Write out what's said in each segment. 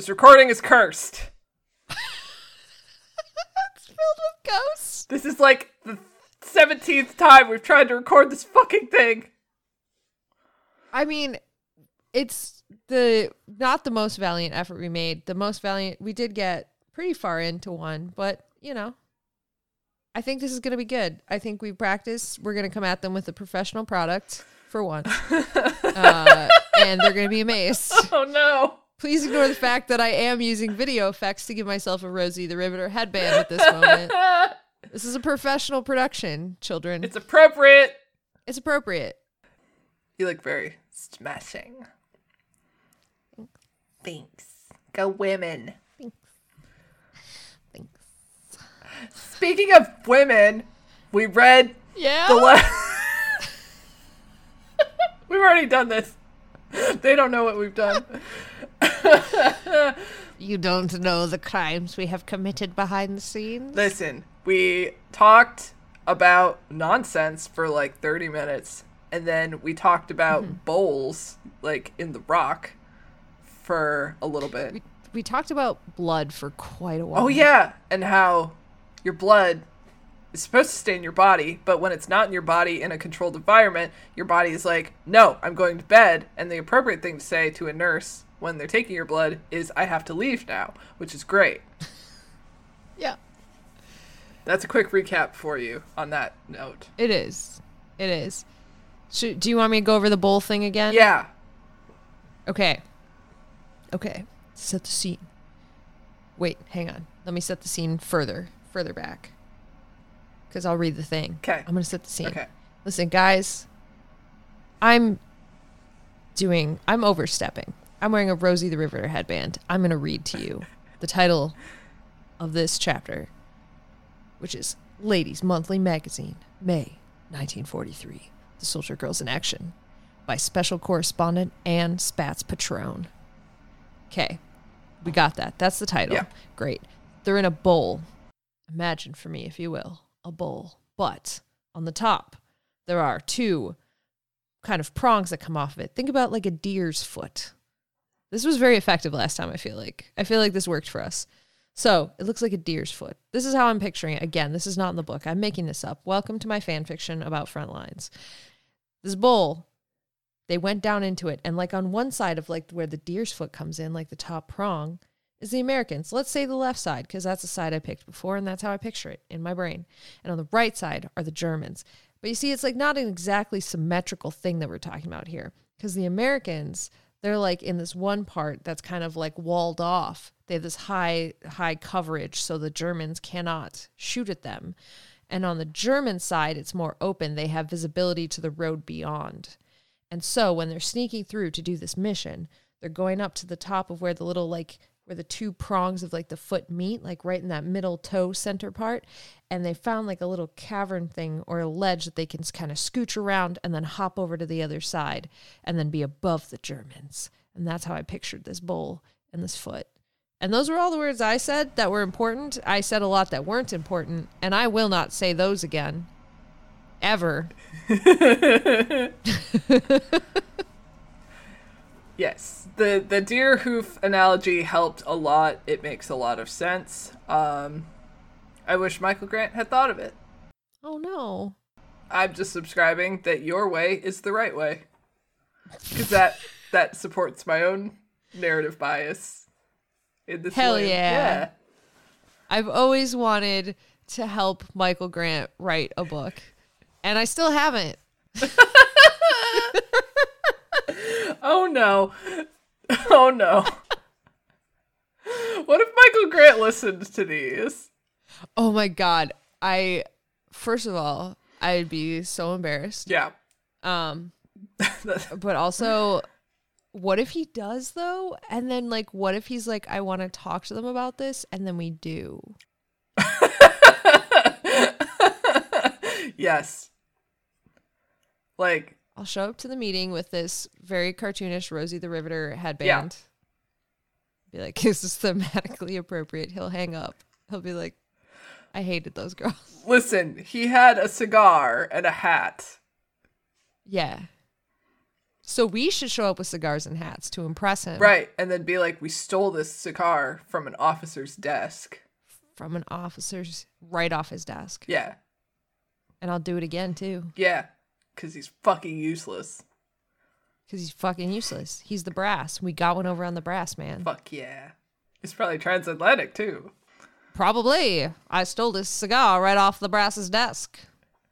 This recording is cursed. It's filled with ghosts. This is like the 17th time we've tried to record this fucking thing. I mean, it's the not the most valiant effort we made. The most valiant we did get pretty far into one, but you know, I think this is going to be good. I think we practice. We're going to come at them with a professional product for once, uh, and they're going to be amazed. Oh no. Please ignore the fact that I am using video effects to give myself a Rosie the Riveter headband at this moment. This is a professional production, children. It's appropriate. It's appropriate. You look very smashing. Thanks. Go women. Thanks. Thanks. Speaking of women, we read Yeah. the last. we've already done this. They don't know what we've done. You don't know the crimes we have committed behind the scenes? Listen, we talked about nonsense for like 30 minutes, and then we talked about mm-hmm. bowls, like in the rock, for a little bit. We, we talked about blood for quite a oh, while. Oh, yeah, and how your blood is supposed to stay in your body, but when it's not in your body in a controlled environment, your body is like, no, I'm going to bed. And the appropriate thing to say to a nurse when they're taking your blood is, I have to leave now, which is great. Yeah. That's a quick recap for you on that note. It is. It is. Should, do you want me to go over the bowl thing again? Yeah. Okay. Okay. Set the scene. Wait, hang on. Let me set the scene further, further back. Because I'll read the thing. Okay. I'm going to set the scene. Okay. Listen, guys, I'm doing, I'm overstepping. I'm wearing a Rosie the Riveter headband. I'm going to read to you the title of this chapter, which is Ladies Monthly Magazine, May 1943. The Soldier Girls in Action by special correspondent Anne Spatz Patrone. Okay, we got that. That's the title. Yeah. Great. They're in a bowl. Imagine for me, if you will, a bowl. But on the top, there are two kind of prongs that come off of it. Think about like a deer's foot. This was very effective last time, I feel like. I feel like this worked for us. So it looks like a deer's foot. This is how I'm picturing it. Again, this is not in the book. I'm making this up. Welcome to my fan fiction about front lines. This bowl, they went down into it, and like on one side of like where the deer's foot comes in, like the top prong, is the Americans. Let's say the left side, because that's the side I picked before, and that's how I picture it in my brain. And on the right side are the Germans. But you see, it's like not an exactly symmetrical thing that we're talking about here, because the Americans, they're like in this one part that's kind of like walled off. They have this high high coverage, so the Germans cannot shoot at them. And on the German side, it's more open. They have visibility to the road beyond. And so when they're sneaking through to do this mission, they're going up to the top of where the little like where the two prongs of like the foot meet, like right in that middle toe center part, and they found like a little cavern thing or a ledge that they can kind of scooch around and then hop over to the other side and then be above the Germans. And that's how I pictured this bowl and this foot. And those were all the words I said that were important. I said a lot that weren't important, and I will not say those again. Ever. Yes, the the deer hoof analogy helped a lot. It makes a lot of sense. Um, I wish Michael Grant had thought of it. Oh no. I'm just subscribing that your way is the right way, because that that supports my own narrative bias. In this Hell land. yeah. I've always wanted to help Michael Grant write a book, and I still haven't. Oh no. Oh no. what if Michael Grant listened to these? Oh my god. I first of all, I'd be so embarrassed. Yeah. Um but also what if he does though? And then like what if he's like I want to talk to them about this and then we do. yes. Like, I'll show up to the meeting with this very cartoonish Rosie the Riveter headband. Be like, is this thematically appropriate? He'll hang up. He'll be like, I hated those girls. listen, he had a cigar and a hat. Yeah. So we should show up with cigars and hats to impress him. Right. And then be like, we stole this cigar from an officer's desk. From an officer's right off his desk. Yeah. And I'll do it again too. Yeah. Because he's fucking useless. Because he's fucking useless. He's the brass. We got one over on the brass, man. Fuck yeah. He's probably transatlantic too. Probably. I stole this cigar right off the brass's desk.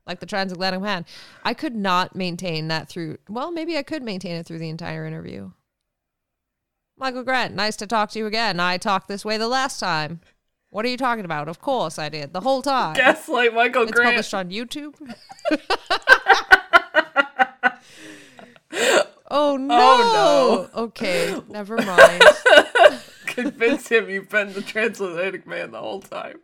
Like the transatlantic man. I could not maintain that through well, maybe I could maintain it through the entire interview. Michael Grant, nice to talk to you again. I talked this way the last time. What are you talking about? Of course I did. The whole time. Gaslight Michael it's Grant. published on YouTube. Oh, oh no. Okay, never mind. Convince him you've been the transatlantic man the whole time.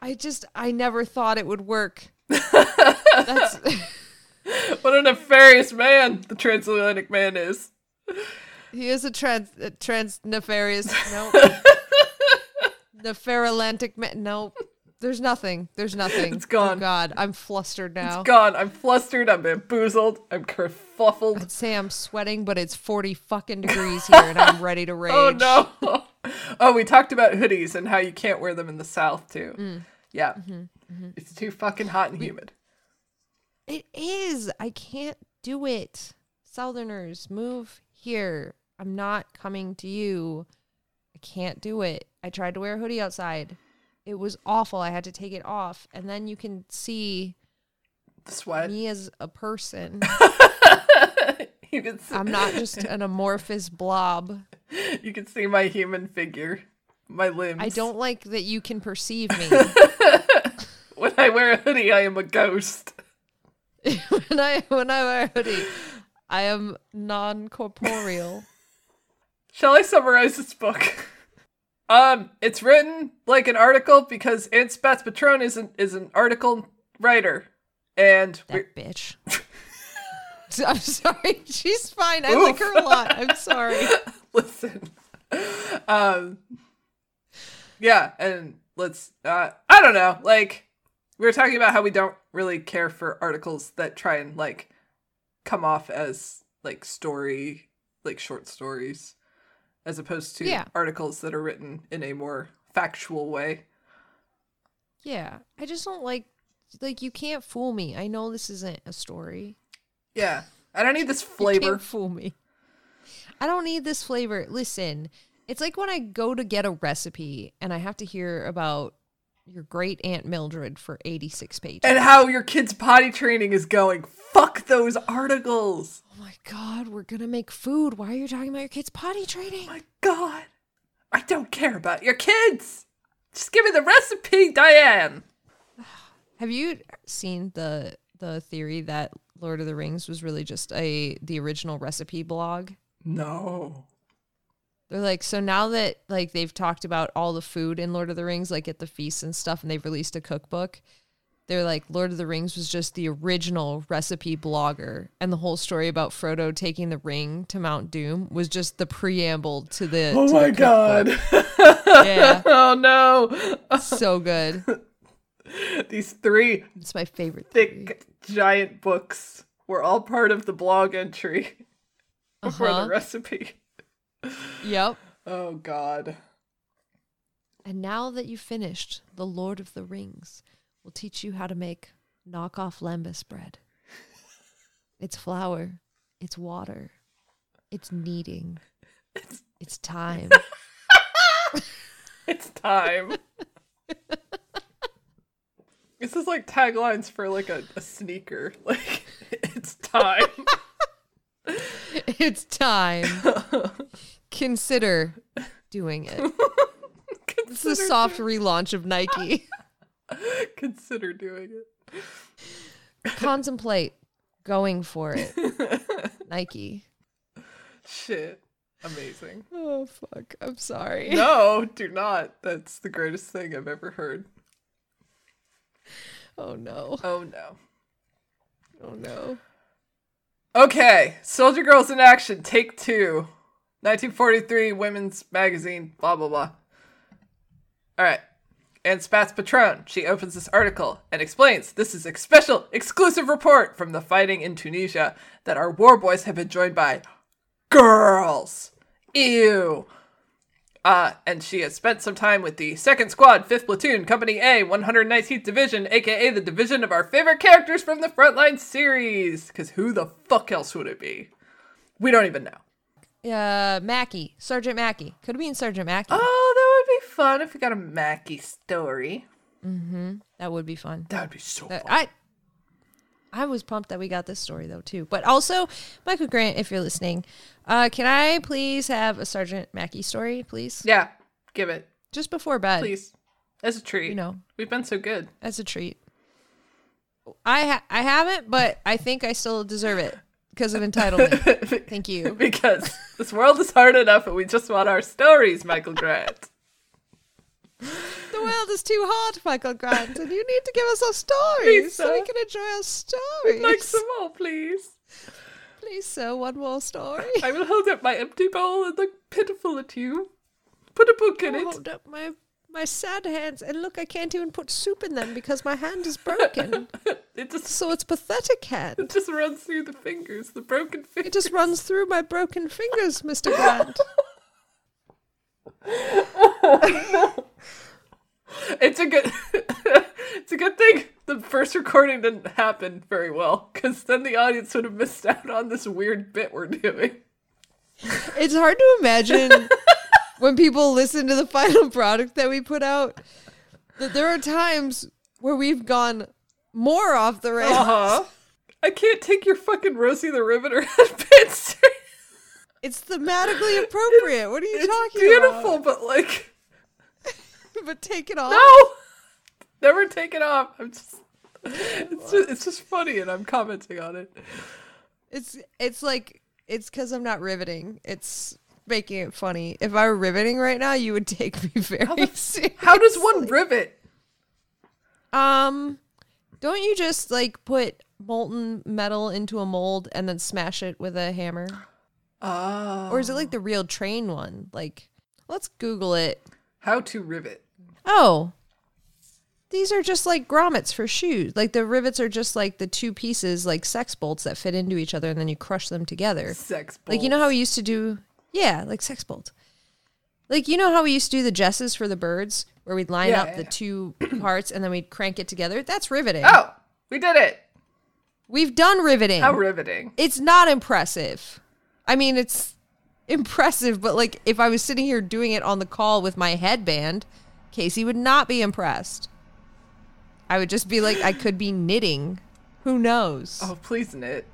I just I never thought it would work. That's What a nefarious man the transatlantic man is. he is a trans a trans nefarious no nefarantic man no there's nothing there's nothing It's gone. oh god I'm flustered now It's gone. I'm flustered, I'm bamboozled, I'm kerfuffled. I'd say I'm sweating but it's 40 fucking degrees here and I'm ready to rage Oh no. Oh, we talked about hoodies and how you can't wear them in the south too. Mm. Yeah. Mm-hmm, It's too fucking hot and humid. It is. I can't do it. Southerners, move here. I'm not coming to you. I can't do it. I tried to wear a hoodie outside. It was awful. I had to take it off. And then you can see sweat. me as a person. you can see, I'm not just an amorphous blob. you can see my human figure, my limbs. I don't like that you can perceive me. When I wear a hoodie, I am a ghost. when I when I wear a hoodie, I am non-corporeal. Shall I summarize this book? Um, it's written like an article because Aunt Spats Patron is an is an article writer, and we're- That bitch. I'm sorry. She's fine. I like her a lot. I'm sorry. listen, um, yeah, and let's. Uh, I don't know. Like we were talking about how we don't really care for articles that try and like come off as like story, like short stories, as opposed to Yeah. articles that are written in a more factual way. Yeah. I just don't like like you can't fool me. I know this isn't a story. Yeah, I don't need this You flavor. can't fool me. I don't need this flavor. Listen, it's like when I go to get a recipe and I have to hear about your great aunt Mildred for 86 pages. and how your kid's potty training is going. Fuck those articles. oh my god, we're going to make food. Why are you talking about your kids potty training? my god. I don't care about your kids. Just give me the recipe, Diane. Have you seen the the theory that Lord of the Rings was really just a the original recipe blog? No. They're like, so now that like they've talked about all the food in Lord of the Rings, like at the feasts and stuff, and they've released a cookbook, they're like, Lord of the Rings was just the original recipe blogger, and the whole story about Frodo taking the ring to Mount Doom was just the preamble to the. Oh to my the god. Yeah, oh no. so good. These three It's my favorite. thick giant books were all part of the blog entry before Uh-huh. the recipe. Yep. Oh god. And now that you've finished The Lord of the Rings, we'll teach you how to make knockoff lembas bread. It's flour, it's water, it's kneading, it's time. It's time. this is like taglines for like a, a sneaker. Like it's time. it's time. Consider doing it. It's the Consider, soft relaunch of Nike. consider doing it. Contemplate going for it. Nike. Shit. Amazing. Oh fuck. I'm sorry. No, do not. That's the greatest thing I've ever heard. Oh no. Oh no. Oh no. Okay, Soldier Girls in Action, take two. 1943, Women's Magazine, blah, blah, blah. All right. And Spats Patron, she opens this article and explains this is a special exclusive report from the fighting in Tunisia that our war boys have been joined by girls. Ew. Uh, and she has spent some time with the 2nd Squad, 5th Platoon, Company A, 119th Division, aka the division of our favorite characters from the Frontline series. Because who the fuck else would it be? We don't even know. Uh, Mackey, Sergeant Mackey. Could have been Sergeant Mackey. Oh, that would be fun if we got a Mackie story. Mm hmm. That would be fun. That would be so Uh, fun. I I was pumped that we got this story though too. But also, Michael Grant, if you're listening, uh, can I please have a Sergeant Mackey story, please? Yeah, give it, Just before bed, please. As a treat. You know, We've been so good. as a treat. I ha- I haven't, but I think I still deserve it because of entitlement. Thank you. because this world is hard enough and we just want our stories, Michael Grant. The world is too hard, Michael Grant, and you need to give us our stories so we can enjoy our stories. like some more, please. Please, sir, one more story. I will hold up my empty bowl and look pitiful at you. Put a book in I'll it. hold up my my sad hands and look, I can't even put soup in them because my hand is broken. It just so it's pathetic hand. it just runs through the fingers, the broken fingers. It just runs through my broken fingers, Mr. Grant. It's a good it's a good thing the first recording didn't happen very well because then the audience would have missed out on this weird bit we're doing. It's hard to imagine when people listen to the final product that we put out that there are times where we've gone more off the rails. Uh-huh. I can't take your fucking Rosie the Riveter headband. It's thematically appropriate. What are you talking about? It's talking beautiful, but like about? But take it off. no, never take it off. I'm just it's just, it's just funny, and I'm commenting on it. It's it's like it's because I'm not riveting. It's making it funny. If I were riveting right now, you would take me very seriously. How does one rivet? Um, don't you just like put molten metal into a mold and then smash it with a hammer? Oh, Or is it like the real train one? Like, let's Google it. how to rivet? Oh, these are just like grommets for shoes. Like the rivets are just like the two pieces, like sex bolts that fit into each other, and then you crush them together. Sex. Bolts. Like you know how we used to do, yeah, like sex bolt. Like you know how we used to do the jesses for the birds, where we'd line Yeah, up yeah, the yeah. two parts and then we'd crank it together. That's riveting. Oh, we did it. We've done riveting. How riveting. it's not impressive. I mean, it's impressive, but like if I was sitting here doing it on the call with my headband, Casey would not be impressed. I would just be like, I could be knitting. Who knows? Oh, please knit.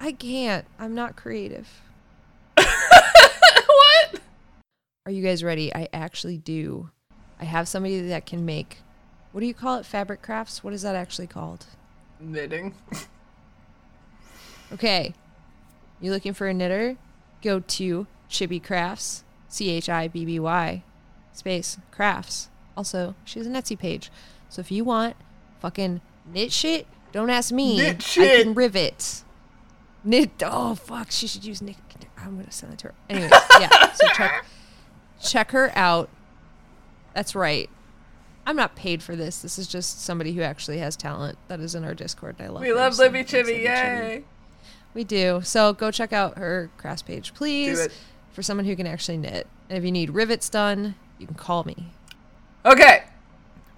I can't. I'm not creative. what? Are you guys ready? I actually do. I have somebody that can make, what do you call it? Fabric crafts? What is that actually called? Knitting. Okay. You looking for a knitter? Go to Chibi Crafts, C H I B B Y, space crafts. Also, she has an Etsy page. So if you want fucking knit shit, don't ask me. Knit I shit. can rivet. Knit. Oh fuck, she should use knit. I'm gonna send it to her. Anyway, yeah. So check check her out. That's right. I'm not paid for this. This is just somebody who actually has talent that is in our Discord. I love. We her, love so Libby Chibby. Yay. We do. So go check out her crafts page, please. For someone who can actually knit. And if you need rivets done, you can call me. Okay.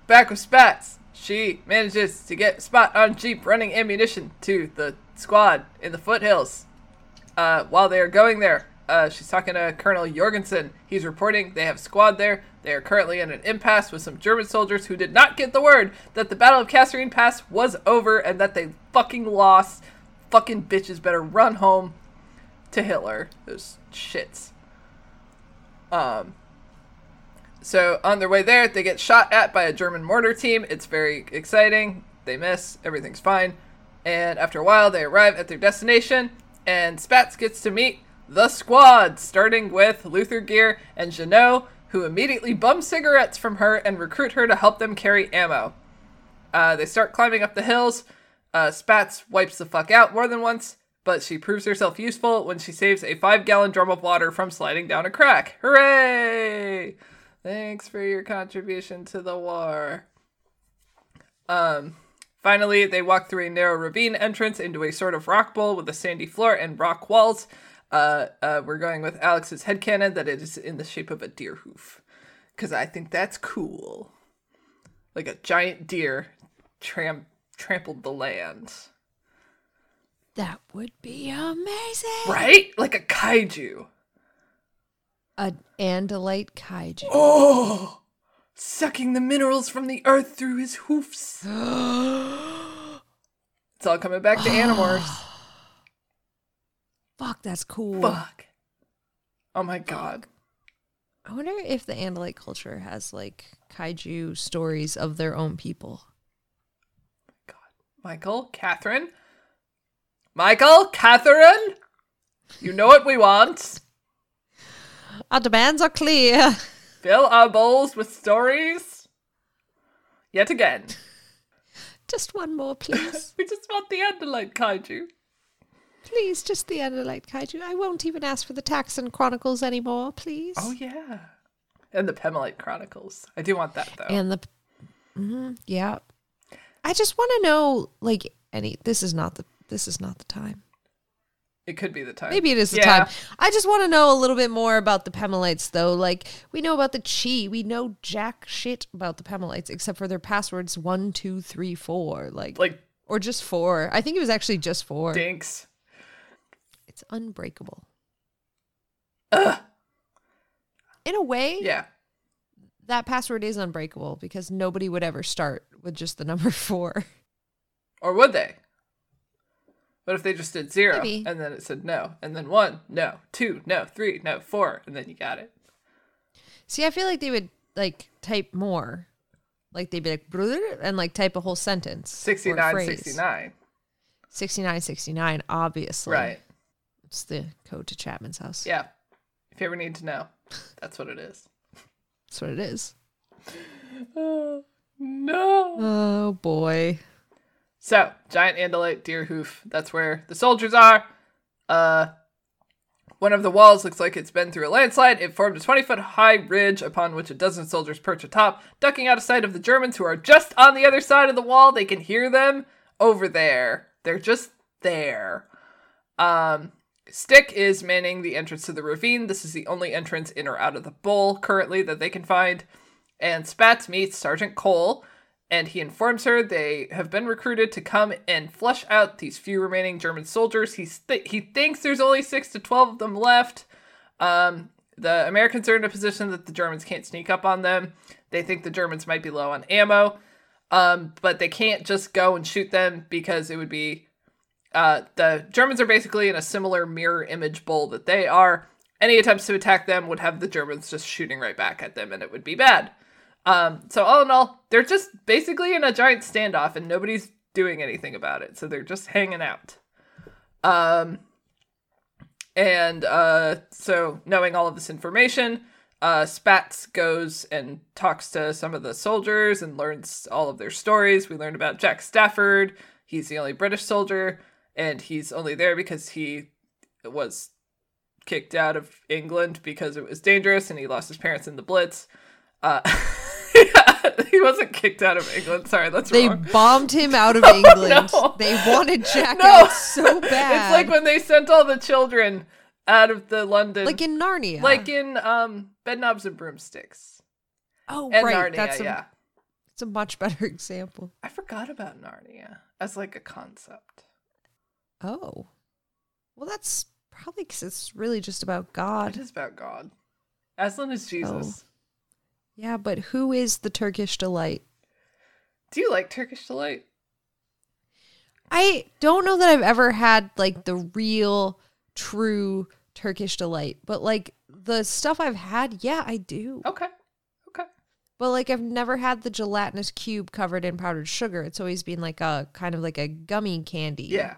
Back with Spats. She manages to get Spot on Jeep running ammunition to the squad in the foothills. Uh, while they are going there, uh, she's talking to Colonel Jorgensen. He's reporting they have squad there. They are currently in an impasse with some German soldiers who did not get the word that the Battle of Kasserine Pass was over and that they fucking lost. Fucking bitches better run home. to Hitler. Those shits. Um. So on their way there, they get shot at by a German mortar team. It's very exciting. They miss. Everything's fine. And after a while, they arrive at their destination, and Spats gets to meet the squad, starting with Luther Geer and Jenou, who immediately bum cigarettes from her and recruit her to help them carry ammo. Uh, they start climbing up the hills. Uh, Spats wipes the fuck out more than once, but she proves herself useful when she saves a five gallon drum of water from sliding down a crack. Hooray! Thanks for your contribution to the war. Um, finally, they walk through a narrow ravine entrance into a sort of rock bowl with a sandy floor and rock walls. Uh, uh, we're going with Alex's headcanon that it is in the shape of a deer hoof. Because I think that's cool. Like a giant deer tram- trampled the land. That would be amazing. Right? Like a kaiju. An Andalite kaiju. Oh! Sucking the minerals from the earth through his hoofs. it's all coming back to Animorphs. Fuck, that's cool. Fuck. Oh my god. I wonder if the Andalite culture has like kaiju stories of their own people. God. Michael, Katherine. Michael, Katherine! You know what we want. Our demands are clear. Fill our bowls with stories. Yet again. Just one more, please. We just want the Andalite kaiju. please, just the Andalite kaiju. I won't even ask for the Taxxon Chronicles anymore, please. Oh yeah. And the Pemalite Chronicles. I do want that though. And the, Mhm, yeah. I just want to know, like, any. This is not the. This is not the time. It could be the time. Maybe it is the Yeah. time. I just want to know a little bit more about the Pemalites, though. Like, we know about the Chee. We know jack shit about the Pemalites, except for their passwords one, two, three, four. Like, Like or just four. I think it was actually just four. dinks. It's unbreakable. Ugh. In a way, Yeah. that password is unbreakable because nobody would ever start with just the number four. Or would they? What if they just did zero Maybe. and then it said no, and then one, no, two, no, three, no, four, and then you got it. See, I feel like they would like type more. Like they'd be like, and like type a whole sentence. or a 69, 69. 69, 69, obviously. Right. It's the code to Chapman's house. Yeah. If you ever need to know, that's what it is. That's what it is. Oh, no. Oh boy. So, giant Andalite deer hoof. That's where the soldiers are. Uh, one of the walls looks like it's been through a landslide. It formed a 20 foot high ridge upon which a dozen soldiers perch atop, ducking out of sight of the Germans who are just on the other side of the wall. They can hear them over there. They're just there. Um, Stick is manning the entrance to the ravine. This is the only entrance in or out of the bowl currently that they can find. And Spats meets Sergeant Cole, and he informs her they have been recruited to come and flush out these few remaining German soldiers. He's th- he thinks there's only six to twelve of them left. Um, the Americans are in a position that the Germans can't sneak up on them. They think the Germans might be low on ammo, um, but they can't just go and shoot them because it would be. Uh, the Germans are basically in a similar mirror image bowl that they are. Any attempts to attack them would have the Germans just shooting right back at them, and it would be bad. Um, so all in all, they're just basically in a giant standoff, and nobody's doing anything about it. So they're just hanging out. Um, and uh, so knowing all of this information, uh, Spats goes and talks to some of the soldiers and learns all of their stories. We learned about Jack Stafford. He's the only British soldier, and he's only there because he was kicked out of England because it was dangerous, and he lost his parents in the Blitz. Uh, he wasn't kicked out of England. Sorry, that's They wrong. They bombed him out of England. no. They wanted Jack No. out so bad. It's like when they sent all the children out of the London, like in Narnia. like in um Bedknobs and Broomsticks oh and right, Narnia. that's a, yeah, it's a much better example. I forgot about Narnia as like a concept. Oh, well, that's probably because it's really just about God. It is about God. Aslan is Jesus. Yeah, but who is the Turkish delight? Do you like Turkish delight? I don't know that I've ever had like the real true Turkish delight. But like the stuff I've had, yeah, I do. Okay. Okay. But like I've never had the gelatinous cube covered in powdered sugar. It's always been like a kind of like a gummy candy. Yeah.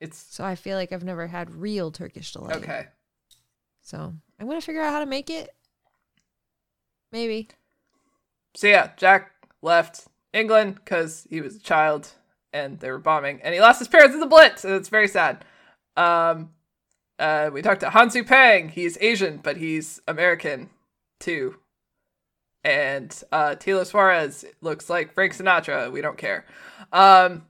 It's So I feel like I've never had real Turkish delight. okay. So I'm gonna figure out how to make it. Maybe. So yeah, Jack left England because he was a child and they were bombing, and he lost his parents in the Blitz, and it's very sad. Um, uh, we talked to Hansu Pang. He's Asian, but he's American too. And uh, Tilo Suarez looks like Frank Sinatra. We don't care. Um,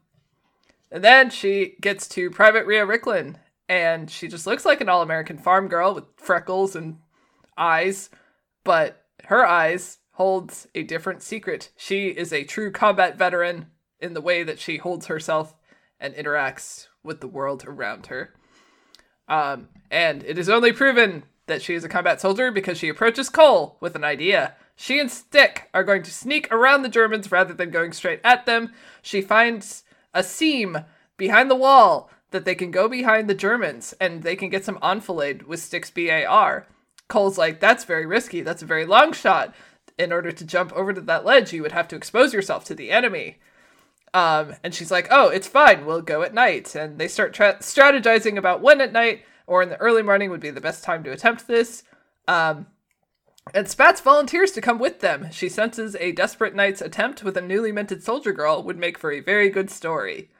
and then she gets to Private Rio Richlin, and she just looks like an all American farm girl with freckles and eyes, but her eyes holds a different secret. She is a true combat veteran in the way that she holds herself and interacts with the world around her. Um, and it is only proven that she is a combat soldier because she approaches Cole with an idea. She and Stick are going to sneak around the Germans rather than going straight at them. She finds a seam behind the wall that they can go behind the Germans and they can get some enfilade with Stick's BAR. Cole's like, that's very risky. That's a very long shot. In order to jump over to that ledge, you would have to expose yourself to the enemy. Um, and she's like, oh, it's fine. We'll go at night. And they start tra- strategizing about when at night or in the early morning would be the best time to attempt this. Um, and Spats volunteers to come with them. She senses a desperate night's attempt with a newly minted soldier girl would make for a very good story.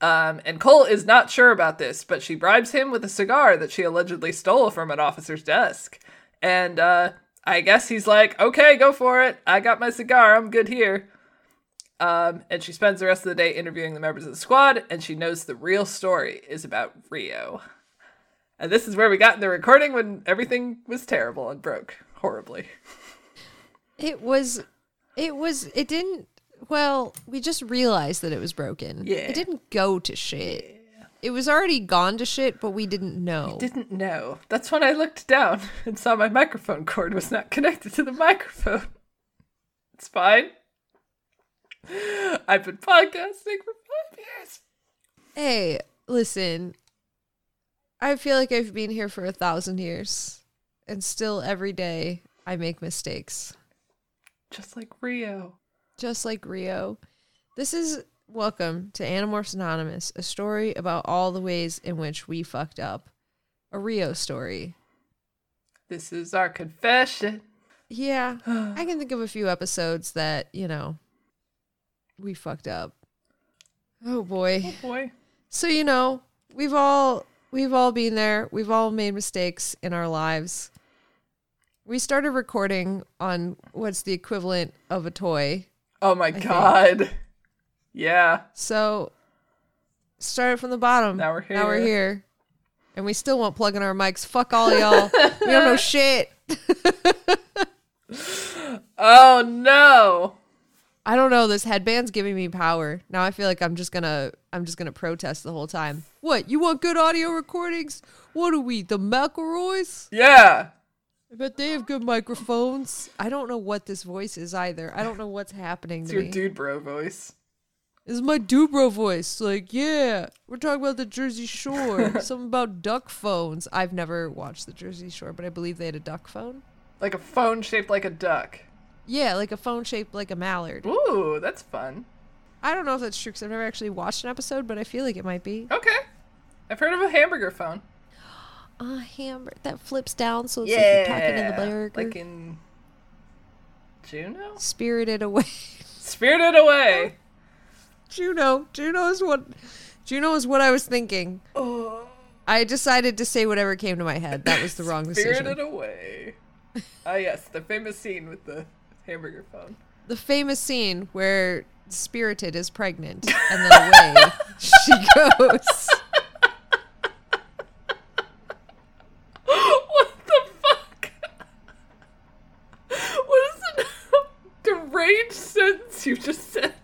Um, and Cole is not sure about this, but she bribes him with a cigar that she allegedly stole from an officer's desk. And uh, I guess he's like, okay, go for it. I got my cigar. I'm good here. Um, and she spends the rest of the day interviewing the members of the squad, and she knows the real story is about Rio. And this is where we got in the recording when everything was terrible and broke horribly. It was it was it didn't well, we just realized that it was broken. Yeah. It didn't go to shit. It was already gone to shit, but we didn't know. Didn't know. That's when I looked down and saw my microphone cord was not connected to the microphone. It's fine. I've been podcasting for five years. Hey, listen. I feel like I've been here for a thousand years. And still every day I make mistakes. Just like Rio. just like Rio. This is welcome to Animorphs Anonymous, a story about all the ways in which we fucked up. A Rio story. This is our confession. Yeah, I can think of a few episodes that, you know, we fucked up. Oh boy. Oh boy. So, you know, we've all we've all been there. We've all made mistakes in our lives. We started recording on what's the equivalent of a toy Oh my think. god. Yeah. So started from the bottom. Now we're here. Now we're here. And we still won't plug in our mics. Fuck all y'all. we don't know shit. Oh no. I don't know. This headband's giving me power. Now I feel like I'm just gonna I'm just gonna protest the whole time. What? You want good audio recordings? What are we, the McElroys? Yeah. I bet they have good microphones. I don't know what this voice is either. I don't know what's happening It's to your me. dude bro voice. This is my Dubro voice. Like, yeah, we're talking about the Jersey Shore. Something about duck phones. I've never watched the Jersey Shore, but I believe they had a duck phone. Like a phone shaped like a duck. Yeah, like a phone shaped like a mallard. Ooh, that's fun. I don't know if that's true because I've never actually watched an episode, but I feel like it might be. Okay. I've heard of a hamburger phone. A hamburger that flips down, so it's like you're talking in the burger. Like in Juno? Spirited Away. Spirited Away. Juno. Juno is what. Juno is what I was thinking. Oh, I decided to say whatever came to my head. That was the wrong decision. Spirited. Away. Ah, yes, the famous scene with the hamburger phone. the famous scene where Spirited is pregnant and then away she goes. what the fuck? What is the deranged sentence you just said?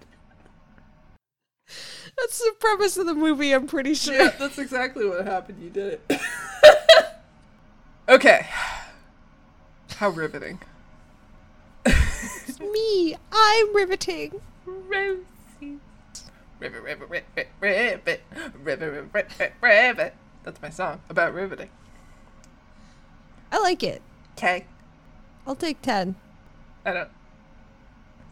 That's the premise of the movie, I'm pretty sure. Yeah, that's exactly what happened. You did it. okay. How riveting. It's me. I'm riveting. Rosie. Ribbit, ribbit, ribbit, ribbit, ribbit, ribbit, ribbit. That's my song about riveting. I like it. Okay. I'll take 10. I don't.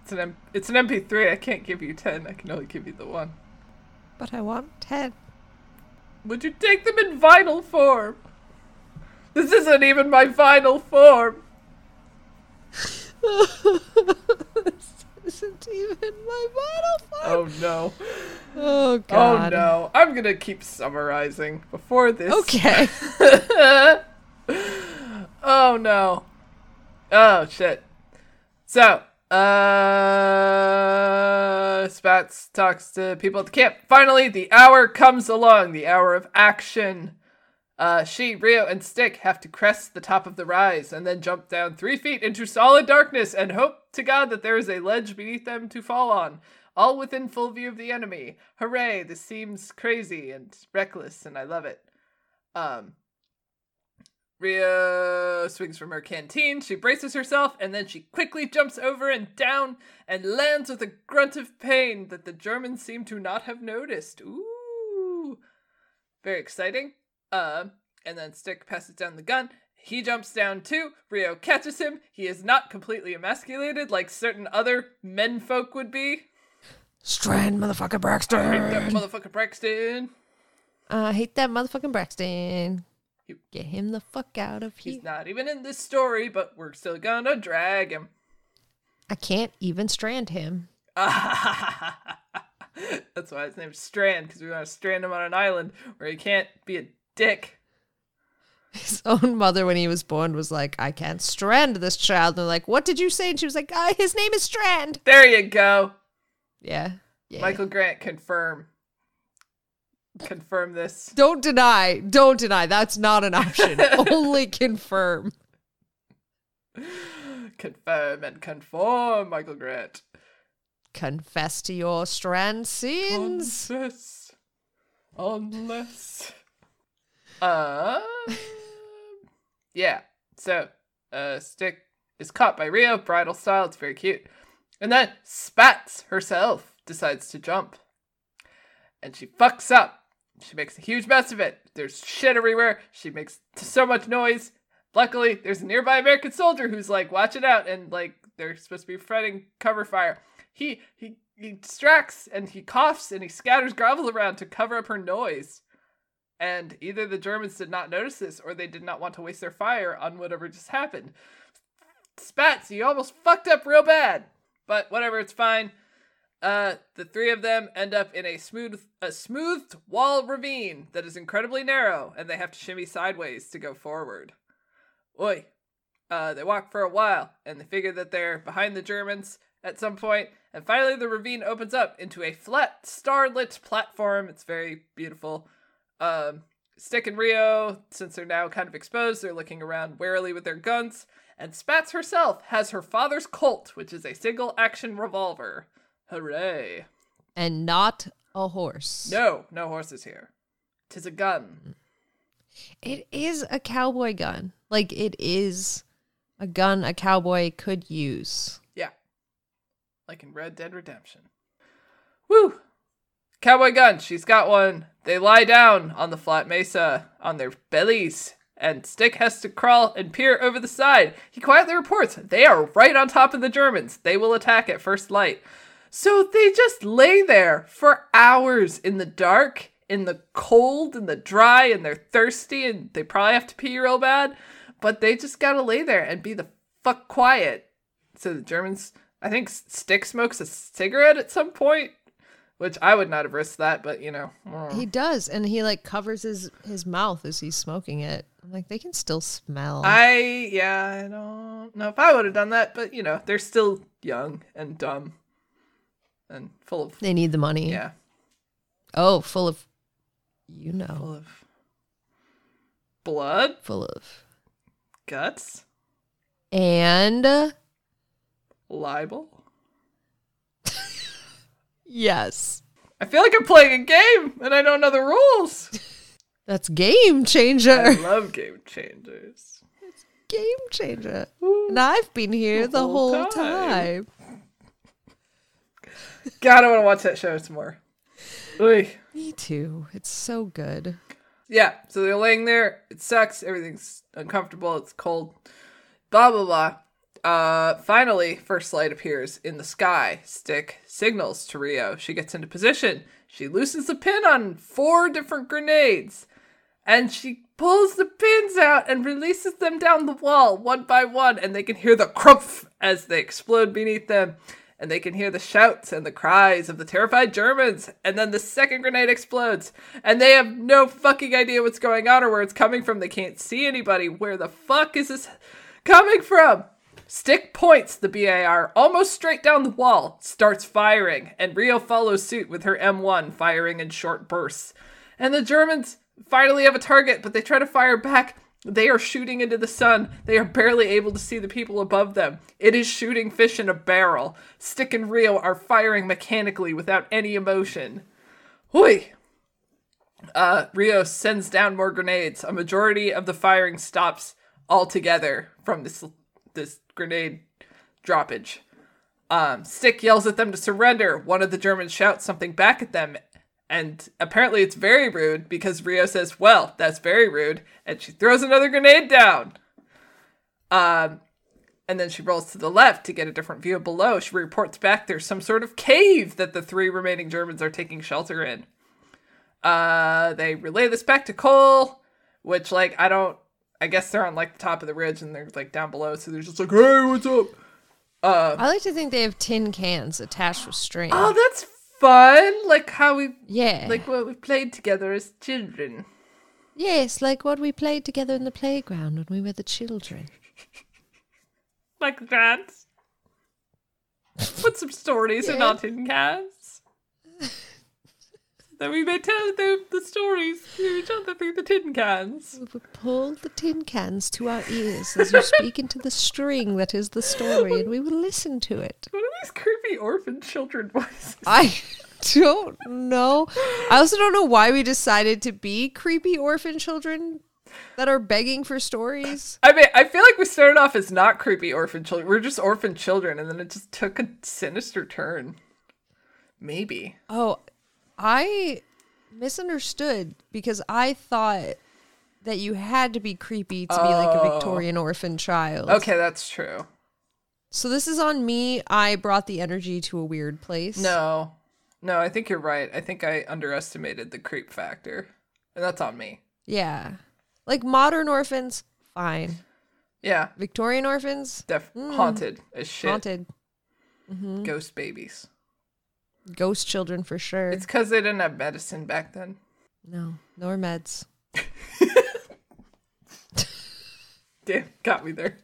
It's an M- it's an MP3. I can't give you ten. I can only give you the one. But I want 10. Would you take them in vinyl form? This isn't even my vinyl form. this isn't even my bottle Oh no. Oh, oh god. Oh no. I'm gonna keep summarizing before this. Okay. oh no. Oh shit. So, uh Spats talks to people at the camp. Finally, the hour comes along, the hour of action. Uh, she, Rio, and Stick have to crest the top of the rise and then jump down three feet into solid darkness and hope to God that there is a ledge beneath them to fall on, all within full view of the enemy. Hooray! This seems crazy and reckless, and I love it. Um, Rio swings from her canteen. She braces herself and then she quickly jumps over and down and lands with a grunt of pain that the Germans seem to not have noticed. Ooh. Very exciting. Uh, and then Stick passes down the gun. He jumps down too. Rio catches him. He is not completely emasculated like certain other menfolk would be. Strand, motherfucker Braxton. there, motherfucker Braxton. I hate that motherfucking Braxton. Get him the fuck out of here. He's not even in this story, but we're still gonna drag him. I can't even strand him. That's why his name's Strand, because we want to strand him on an island where he can't be a dick. His own mother, when he was born, was like, I can't strand this child. And they're like, What did you say? And she was like, ah, His name is Strand. There you go. Yeah. yeah. Michael Grant, confirm. Confirm this. Don't deny. Don't deny. That's not an option. Only confirm. Confirm and conform, Michael Grant. Confess to your strand sins. Confess. Unless. Uh. yeah. So, uh, Stick is caught by Rio, bridal style. It's very cute. And then Spats herself decides to jump. And she fucks up. She makes a huge mess of it. There's shit everywhere. She makes so much noise. Luckily, there's a nearby American soldier who's like, watch it out, and like they're supposed to be fretting cover fire. He he he distracts and he coughs and he scatters gravel around to cover up her noise. And either the Germans did not notice this or they did not want to waste their fire on whatever just happened. Spats, you almost fucked up real bad. But whatever, it's fine. Uh, the three of them end up in a smooth, a smoothed wall ravine that is incredibly narrow, and they have to shimmy sideways to go forward. Oi. Uh, they walk for a while, and they figure that they're behind the Germans at some point, and finally the ravine opens up into a flat, starlit platform. It's very beautiful. Um, Stick and Rio, since they're now kind of exposed, they're looking around warily with their guns, and Spats herself has her father's Colt, which is a single action revolver. Hooray. And not a horse. No, no horses here. Tis a gun. It is a cowboy gun. Like, it is a gun a cowboy could use. Yeah. Like in Red Dead Redemption. Woo! Cowboy gun, she's got one. They lie down on the flat mesa on their bellies, and Stick has to crawl and peer over the side. He quietly reports they are right on top of the Germans. They will attack at first light. So they just lay there for hours in the dark, in the cold, in the dry, and they're thirsty, and they probably have to pee real bad, but they just gotta lay there and be the fuck quiet. So the Germans, I think Stick smokes a cigarette at some point, which I would not have risked that, but you know. mm. He does, and he like covers his his mouth as he's smoking it. I'm like, they can still smell. I, yeah, I don't know if I would have done that, but you know, they're still young and dumb and full of, they need the money. yeah, Oh, full of, you know, full of blood, full of, guts, and uh, libel. yes, I feel like I'm playing a game and I don't know the rules. that's game changer. I changer. love game changers. It's game changer. And I've been here the, The whole, whole time. time. God, I want to watch that show some more. Oy. Me too. It's so good. Yeah, so they're laying there. It sucks. Everything's uncomfortable. It's cold. Blah blah blah. Uh, finally, first light appears in the sky. Stick signals to Rio. She gets into position. She loosens the pin on four different grenades, and she pulls the pins out and releases them down the wall one by one. And they can hear the crumph as they explode beneath them and they can hear the shouts and the cries of the terrified Germans. And then the second grenade explodes, and they have no fucking idea what's going on or where it's coming from. They can't see anybody. Where the fuck is this coming from? Stick points the BAR almost straight down the wall, starts firing, and Rio follows suit with her M1 firing in short bursts. And the Germans finally have a target, but they try to fire back. They are shooting into the sun. They are barely able to see the people above them. It is shooting fish in a barrel. Stick and Rio are firing mechanically without any emotion. Hui! Uh, Rio sends down more grenades. A majority of the firing stops altogether from this this grenade droppage. Um, Stick yells at them to surrender. One of the Germans shouts something back at them, and apparently it's very rude because Rio says, Well, that's very rude. And she throws another grenade down. Um, and then she rolls to the left to get a different view below. She reports back there's some sort of cave that the three remaining Germans are taking shelter in. Uh, they relay this back to Cole, which, like, I don't. I guess they're on, like, the top of the ridge and they're, like, down below. So they're just like, Hey, what's up? Uh, I like to think they have tin cans attached with string. Oh, that's fun. Like how we, yeah. like what we played together as children. yes, like what we played together in the playground when we were the children. Like that. Put some stories in our tin cans. Then we may tell the, the stories to each other through the tin cans. We would pull the tin cans to our ears as you speak into the string that is the story, and we will listen to it. What are these creepy orphan children voices? I don't know. I also don't know why we decided to be creepy orphan children that are begging for stories. I mean, I feel like we started off as not creepy orphan children. We are just orphan children, and then it just took a sinister turn. Maybe. Oh, I misunderstood because I thought that you had to be creepy to be like a Oh. Victorian orphan child. Okay, that's true. So this is on me. I brought the energy to a weird place. No. No, I think you're right. I think I underestimated the creep factor. And that's on me. Yeah. Like modern orphans, fine. Yeah. Victorian orphans, Def- mm. haunted as shit. Haunted. Mm-hmm. Ghost babies. Ghost children for sure. It's because they didn't have medicine back then. no, nor meds. Damn, got me there.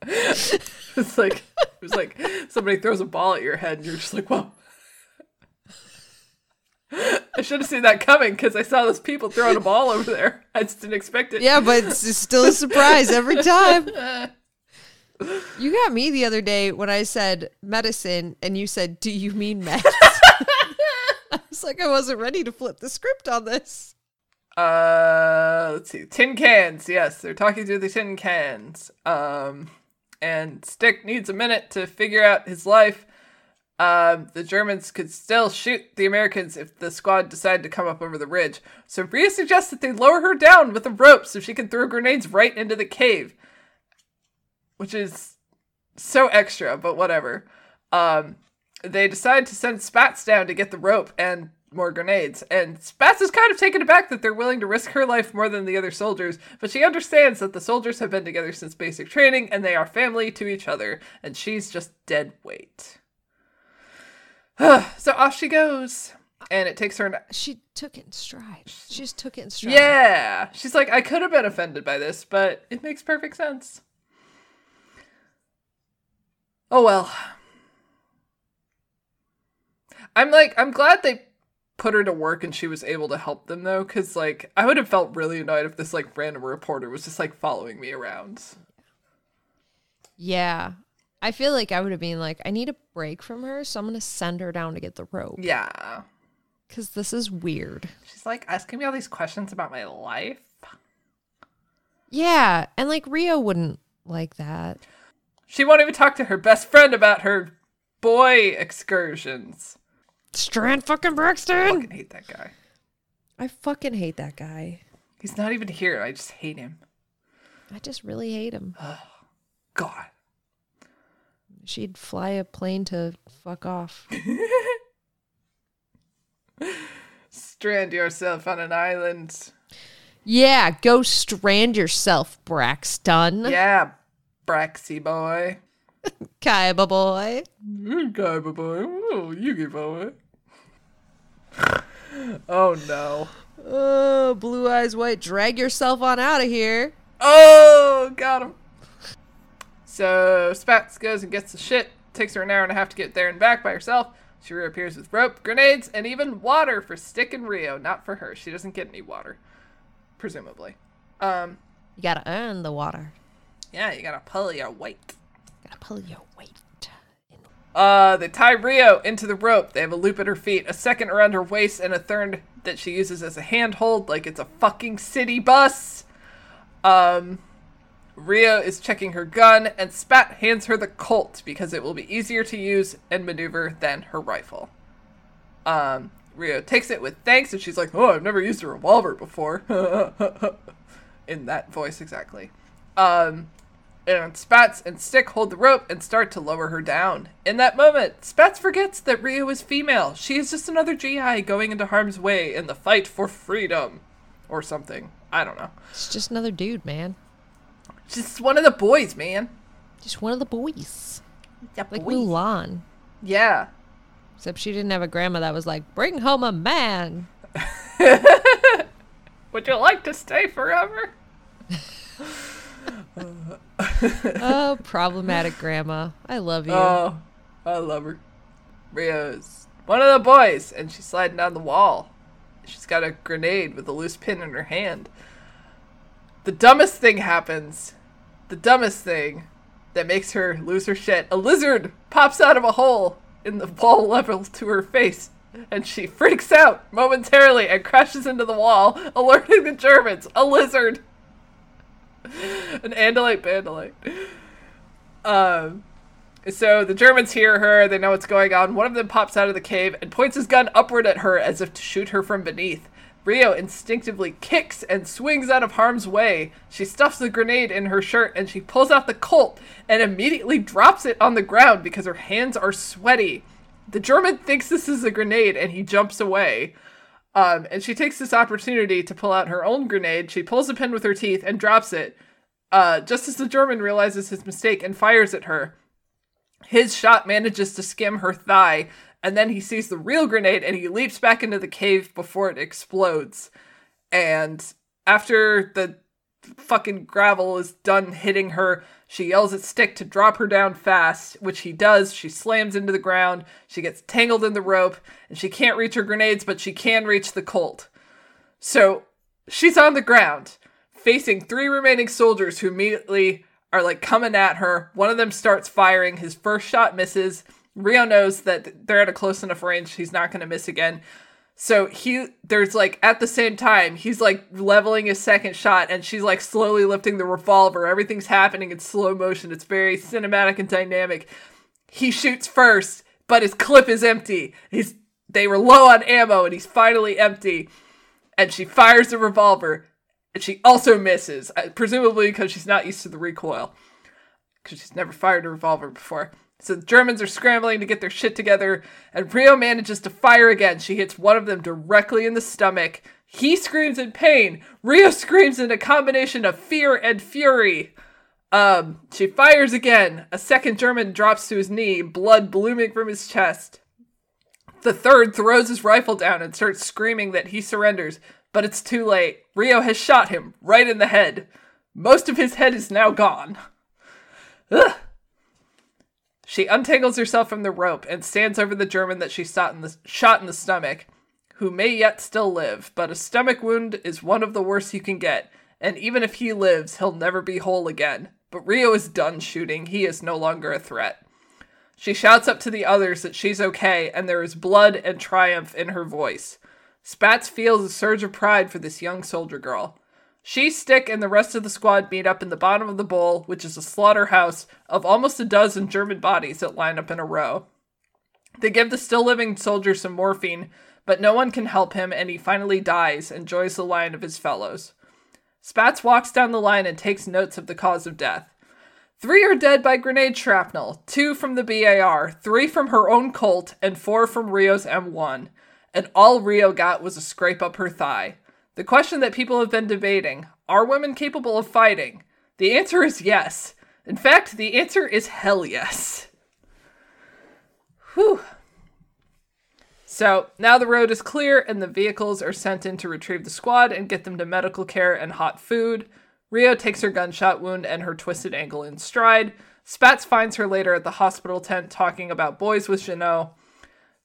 it's like it was like somebody throws a ball at your head and you're just like, whoa. I should have seen that coming because I saw those people throwing a ball over there. I just didn't expect it. Yeah, but it's it's still a surprise every time. You got me the other day when I said medicine and you said, Do you mean meds? I was like, I wasn't ready to flip the script on this. Uh, let's see. Tin cans. Yes, they're talking through the tin cans. Um, and Stick needs a minute to figure out his life. Um, the Germans could still shoot the Americans if the squad decided to come up over the ridge. So Rio suggests that they lower her down with a rope so she can throw grenades right into the cave, which is so extra, but whatever. Um, they decide to send Spats down to get the rope and more grenades. And Spats is kind of taken aback that they're willing to risk her life more than the other soldiers, but she understands that the soldiers have been together since basic training and they are family to each other, and she's just dead weight. so off she goes, and it takes her an She took it in stride. She just took it in stride. yeah. She's like, I could have been offended by this, but it makes perfect sense. Oh well. I'm like, I'm glad they put her to work and she was able to help them though, because like I would have felt really annoyed if this like random reporter was just like following me around. Yeah. I feel like I would have been like, I need a break from her, so I'm going to send her down to get the rope. Yeah. Because this is weird. She's like asking me all these questions about my life. Yeah. And like Rio wouldn't like that. She won't even talk to her best friend about her boy excursions. Strand fucking Braxton. I fucking hate that guy. I fucking hate that guy. He's not even here. I just hate him. I just really hate him. God. She'd fly a plane to fuck off. Strand yourself on an island. yeah, go strand yourself, Braxton. Yeah, Braxy boy. Kaiba boy. Okay, boy. Oh, Yugi boy. Oh no. Oh, blue eyes white, drag yourself on out of here. Oh, got him. So Spats goes and gets the shit. Takes her an hour and a half to get there and back by herself. She reappears with rope, grenades, and even water for Stick and Rio. Not for her. She doesn't get any water, presumably. Um, You gotta earn the water. Yeah, you gotta pull your weight. Gotta pull your weight. Uh, they tie Rio into the rope. They have a loop at her feet, a second around her waist, and a third that she uses as a handhold, like it's a fucking city bus. Um, Rio is checking her gun, and Spat hands her the Colt because it will be easier to use and maneuver than her rifle. Um, Rio takes it with thanks, and she's like, "Oh, I've never used a revolver before." In that voice, exactly. Um, and Spats and Stick hold the rope and start to lower her down. In that moment, Spats forgets that Rio is female. She is just another GI going into harm's way in the fight for freedom. Or something. I don't know. It's just another dude, man. Just one of the boys, man. Just one of the boys. Yeah, Like boys. Mulan. Yeah. Except she didn't have a grandma that was like, bring home a man. Would you like to stay forever? oh, problematic grandma. I love you. Oh, I love her. Rio's one of the boys, and she's sliding down the wall. She's got a grenade with a loose pin in her hand. The dumbest thing happens. The dumbest thing that makes her lose her shit. A lizard pops out of a hole in the wall level to her face, and she freaks out momentarily and crashes into the wall, alerting the Germans. A lizard. An Andalite Bandalite. Um, so the Germans hear her, they know what's going on. One of them pops out of the cave and points his gun upward at her as if to shoot her from beneath. Rio instinctively kicks and swings out of harm's way. She stuffs the grenade in her shirt and she pulls out the Colt and immediately drops it on the ground because her hands are sweaty. The German thinks this is a grenade and he jumps away. Um, and she takes this opportunity to pull out her own grenade. She pulls a pin with her teeth and drops it. Uh, just as the German realizes his mistake and fires at her, his shot manages to skim her thigh, and then he sees the real grenade and he leaps back into the cave before it explodes. And after the fucking gravel is done hitting her, she yells at Stick to drop her down fast, which he does. She slams into the ground, she gets tangled in the rope, and she can't reach her grenades, but she can reach the Colt. So she's on the ground, facing three remaining soldiers who immediately are like coming at her. One of them starts firing. His first shot misses. Rio knows that they're at a close enough range, he's not going to miss again. So he, there's like at the same time, he's like leveling his second shot, and she's like slowly lifting the revolver. Everything's happening in slow motion. It's very cinematic and dynamic. He shoots first, but his clip is empty. He's they were low on ammo, and he's finally empty. And she fires the revolver, and she also misses, uh, presumably because she's not used to the recoil, because she's never fired a revolver before. So the Germans are scrambling to get their shit together, and Rio manages to fire again. She hits one of them directly in the stomach. He screams in pain. Rio screams in a combination of fear and fury. Um, she fires again. A second German drops to his knee, blood blooming from his chest. The third throws his rifle down and starts screaming that he surrenders, but it's too late. Rio has shot him right in the head. Most of his head is now gone. Ugh. She untangles herself from the rope and stands over the German that she shot in the, shot in the stomach, who may yet still live, but a stomach wound is one of the worst you can get, and even if he lives, he'll never be whole again. But Rio is done shooting, he is no longer a threat. She shouts up to the others that she's okay, and there is blood and triumph in her voice. Spatz feels a surge of pride for this young soldier girl. She, Stick, and the rest of the squad meet up in the bottom of the bowl, which is a slaughterhouse of almost a dozen German bodies that line up in a row. They give the still living soldier some morphine, but no one can help him, and he finally dies and joins the line of his fellows. Spatz walks down the line and takes notes of the cause of death. Three are dead by grenade shrapnel, two from the BAR, three from her own Colt, and four from Rio's M1. And all Rio got was a scrape up her thigh. The question that people have been debating are women capable of fighting? The answer is yes. In fact, the answer is hell yes. Whew. So now the road is clear and the vehicles are sent in to retrieve the squad and get them to medical care and hot food. Rio takes her gunshot wound and her twisted ankle in stride. Spats finds her later at the hospital tent talking about boys with Jenou.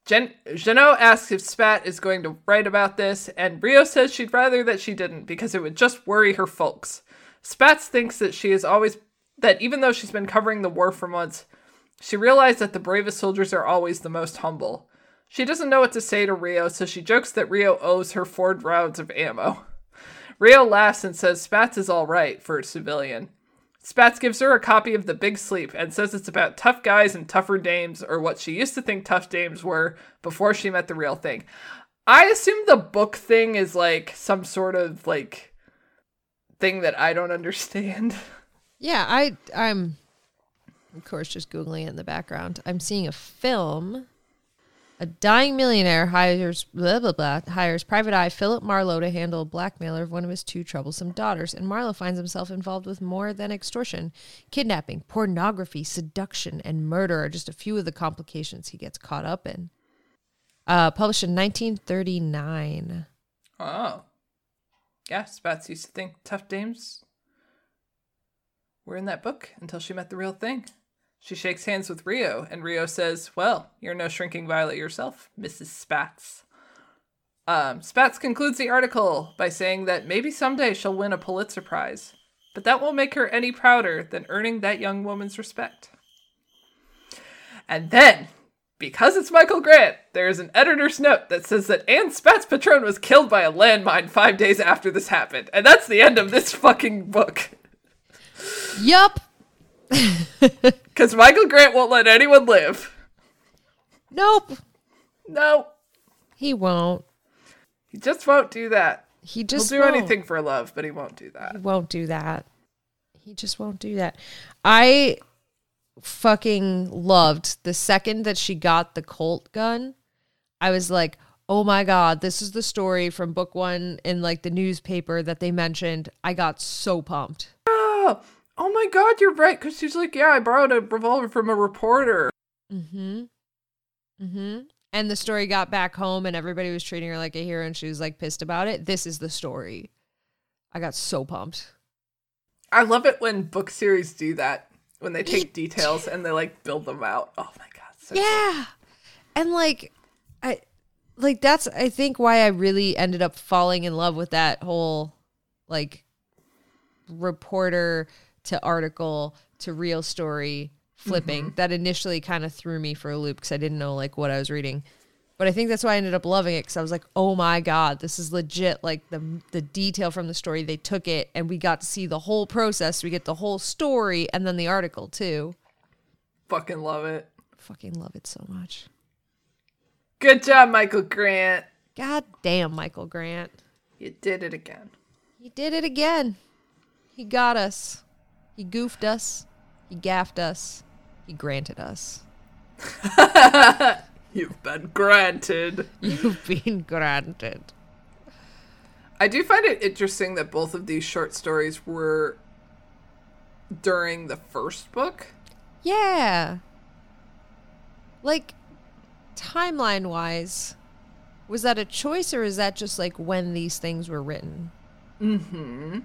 Jenou asks if Spat is going to write about this, and Rio says she'd rather that she didn't because it would just worry her folks. Spats thinks that she is always that even though she's been covering the war for months, she realized that the bravest soldiers are always the most humble. She doesn't know what to say to Rio, so she jokes that Rio owes her four rounds of ammo. Rio laughs and says Spats is all right for a civilian. Spats gives her a copy of The Big Sleep and says it's about tough guys and tougher dames, or what she used to think tough dames were before she met the real thing. I assume the book thing is like some sort of like thing that I don't understand. Yeah, I I'm of course just googling it in the background. I'm seeing a film. A dying millionaire hires blah blah blah hires private eye Philip Marlowe to handle a blackmailer of one of his two troublesome daughters, and Marlowe finds himself involved with more than extortion, kidnapping, pornography, seduction, and murder are just a few of the complications he gets caught up in. Uh, published in 1939. Oh. Yeah, Spats used to think tough dames were in that book until she met the real thing. She shakes hands with Rio, and Rio says, Well, you're no shrinking violet yourself, Mrs. Spatz. Um, Spats concludes the article by saying that maybe someday she'll win a Pulitzer Prize, but that won't make her any prouder than earning that young woman's respect. And then, because it's Michael Grant, there is an editor's note that says that Anne Spats Patron was killed by a landmine five days after this happened. And that's the end of this fucking book. Yup. Because Michael Grant won't let anyone live. Nope. No, He won't. he just won't do that. He just He'll do won't. anything for love, but he won't do that. He won't do that. He just won't do that. I fucking loved the second that she got the Colt gun. I was like, oh my God, this is the story from book one in like the newspaper that they mentioned. I got so pumped. Oh, oh my god, you're right. Because she's like, yeah, I borrowed a revolver from a reporter. Mm-hmm. Mm-hmm. And the story got back home and everybody was treating her like a hero and she was like pissed about it. This is the story. I got so pumped. I love it when book series do that. When they take details and they like build them out. Oh my god. So Yeah. And like I like that's I think why I really ended up falling in love with that whole like reporter to article to real story flipping mm-hmm. that initially kind of threw me for a loop because I didn't know like what I was reading. But I think that's why I ended up loving it because I was like, "Oh my god, this is legit!" Like the the detail from the story, they took it, and we got to see the whole process. We get the whole story, and then the article too. fucking love it. Fucking love it so much. Good job, Michael Grant. God damn, Michael Grant. You did it again. He did it again. He got us. He goofed us. He gaffed us. He granted us. You've been granted. You've been granted. I do find it interesting that both of these short stories were during the first book. Yeah. Like, timeline wise, was that a choice or is that just like when these things were written? Mm-hmm.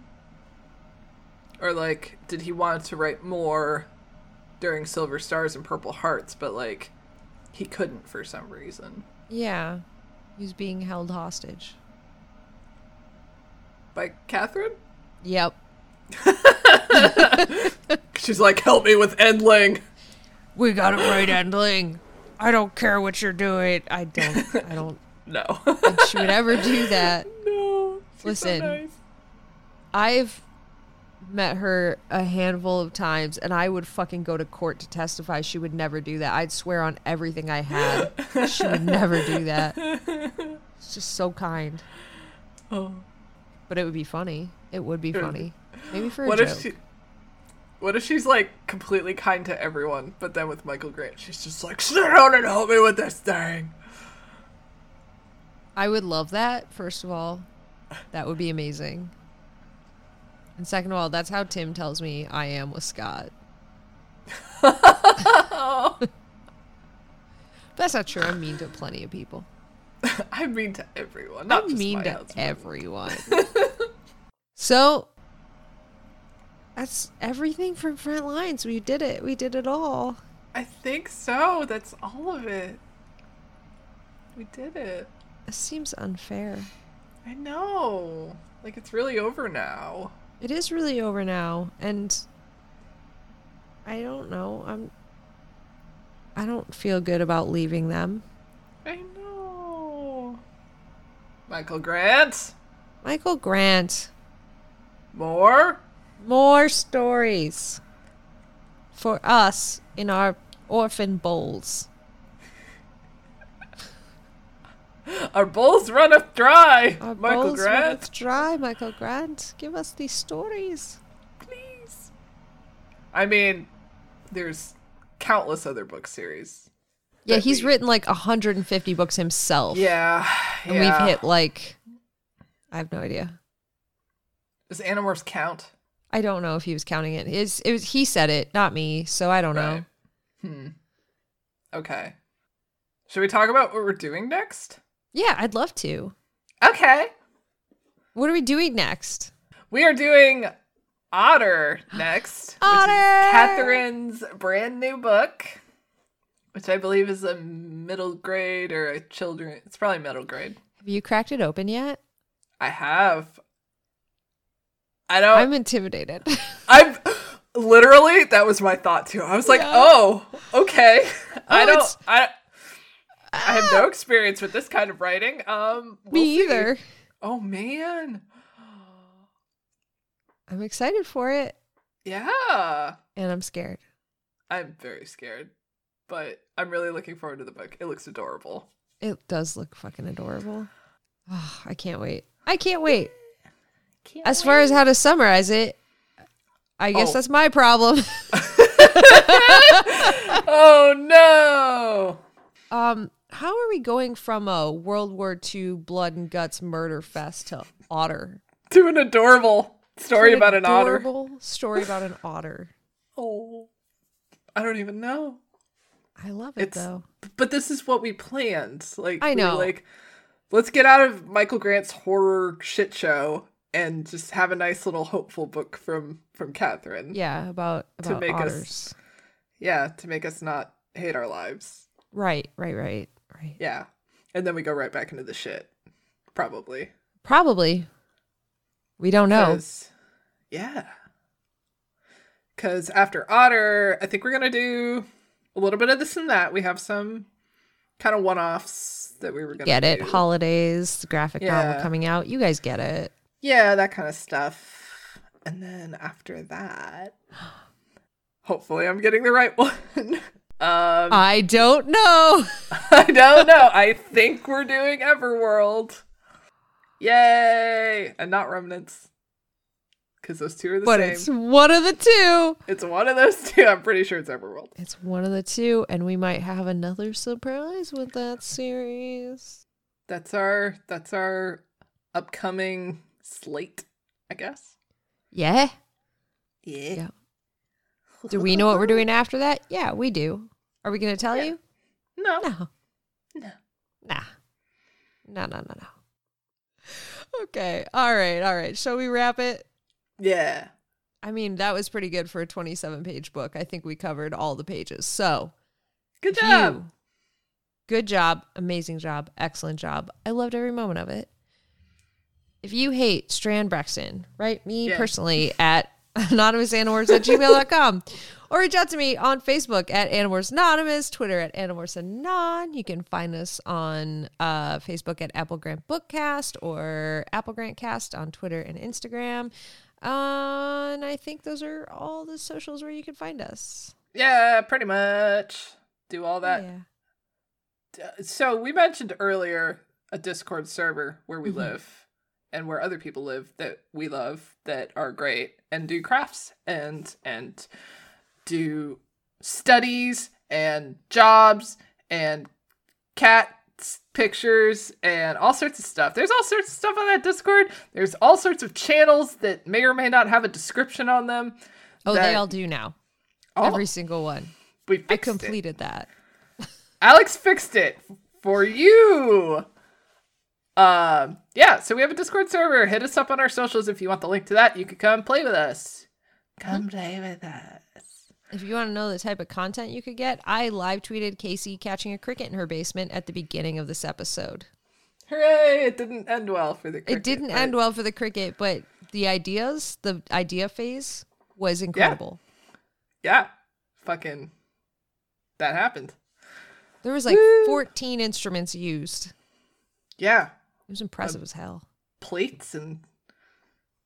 Or like, did he want to write more during Silver Stars and Purple Hearts, but like he couldn't for some reason. Yeah. He was being held hostage. By Katherine? Yep. She's like, help me with Endling. We got it right, Endling. I don't care what you're doing. I don't. I don't No. she would ever do that. no. She's so Listen. nice. I've met her a handful of times and I would fucking go to court to testify. She would never do that. I'd swear on everything I had. She would never do that. It's just so kind. Oh. But it would be funny. It would be funny. Maybe for a What joke. if she? What if she's like completely kind to everyone, but then with Michael Grant, she's just like, sit down and help me with this thing. I would love that, first of all. That would be amazing. And second of all, that's how Tim tells me I am with Scott. That's not true. I'm mean to plenty of people. I'm mean to everyone, not I'm mean to husband. everyone. so that's everything from front lines. We did it. We did it all. I think so. That's all of it. We did it. It seems unfair. I know. Like it's really over now. It is really over now, and I don't know. I'm. I don't feel good about leaving them. I know. Michael Grant. Michael Grant, More. more stories for us in our orphan bowls. Our bowls runneth dry. Our Michael bowls Grant. runneth dry. Michael Grant, give us these stories. please. I mean, there's countless other book series. Yeah, he's we- written like 150 books himself. Yeah, and yeah. we've hit like, I have no idea. Does Animorphs count? I don't know if he was counting it. It's, it was he said it, not me. So I don't know. Hmm. Okay. Should we talk about what we're doing next? Yeah, I'd love to. Okay. What are we doing next? We are doing Odder next, Odder! Katherine's brand new book, which I believe is a middle grade or a children. It's probably middle grade. Have you cracked it open yet? I have. I don't. I'm intimidated. I'm literally that was my thought too. I was like, Yeah. oh, okay. Oh, I Oh, don't. it's- I. I have no experience with this kind of writing. Um, we'll Me see. either. Oh man. I'm excited for it, Yeah. and I'm scared. I'm very scared, but I'm really looking forward to the book. It looks adorable. It does look fucking adorable. Oh, I can't wait. I can't wait. As far as how to summarize it, I guess Oh. that's my problem. oh no. um, how are we going from a World War II blood and guts murder fest to otter? To an adorable story about an otter. Adorable Story about an otter. Oh. I don't even know. I love it It's- though. But this is what we planned. Like I we know. like let's get out of Michael Grant's horror shit show and just have a nice little hopeful book from from Katherine. Yeah, about To about make us- otters. Yeah, to make us not hate our lives. Right, right, right, right. Yeah. And then we go right back into the shit. Probably. Probably. We don't know. 'Cause- Yeah. Because after Odder, I think we're going to do a little bit of this and that. We have some kind of one offs that we were going to Get it? do. Holidays, graphic novel coming out. You guys get it. Yeah, that kind of stuff. And then after that, hopefully I'm getting the right one. Um, I don't know. I don't know. I think we're doing Everworld. Yay! And not Remnants. Because those two are the but same. it's one of the two. It's one of those two. I'm pretty sure it's Everworld. It's one of the two, and we might have another surprise with that series. That's our that's our upcoming slate, I guess. Yeah. Yeah. Yeah. Do we know what we're doing after that? Yeah, we do. Are we going to tell Yeah. you? No. No. No. Nah. No, no, no, no. Okay. All right. All right. Shall we wrap it? Yeah. I mean, that was pretty good for a 27 page book. I think we covered all the pages. So, Good job. you- good job. Amazing job. Excellent job. I loved every moment of it. If you hate Strand Braxton, write me Yeah. personally at anonymousanimals at gmail.com or reach out to me on Facebook at Animorphs Anonymous, Twitter at Animorphs Anon. You can find us on uh, Facebook at Apple Grant Bookcast or Apple Grant Cast on Twitter and Instagram. Uh, and I think those are all the socials where you can find us. Yeah, pretty much. Do all that. yeah. So we mentioned earlier a Discord server where we Mhm. live and where other people live that we love that are great and do crafts and and do studies and jobs and cat pictures and all sorts of stuff. There's all sorts of stuff on that Discord. There's all sorts of channels that may or may not have a description on them. Oh, they all do now. Oh, Every single one. we I fixed it. completed that. Alex fixed it for you. Um, yeah, so we have a Discord server. Hit us up on our socials if you want the link to that. You could come play with us. Come play with us. If you want to know the type of content you could get, I live tweeted Casey catching a cricket in her basement at the beginning of this episode. Hooray! It didn't end well for the. Cricket. It didn't but- end well for the cricket, but the ideas, the idea phase was incredible. Yeah, fucking. That happened. There was like Woo. 14 instruments used. Yeah, It was impressive as hell. plates and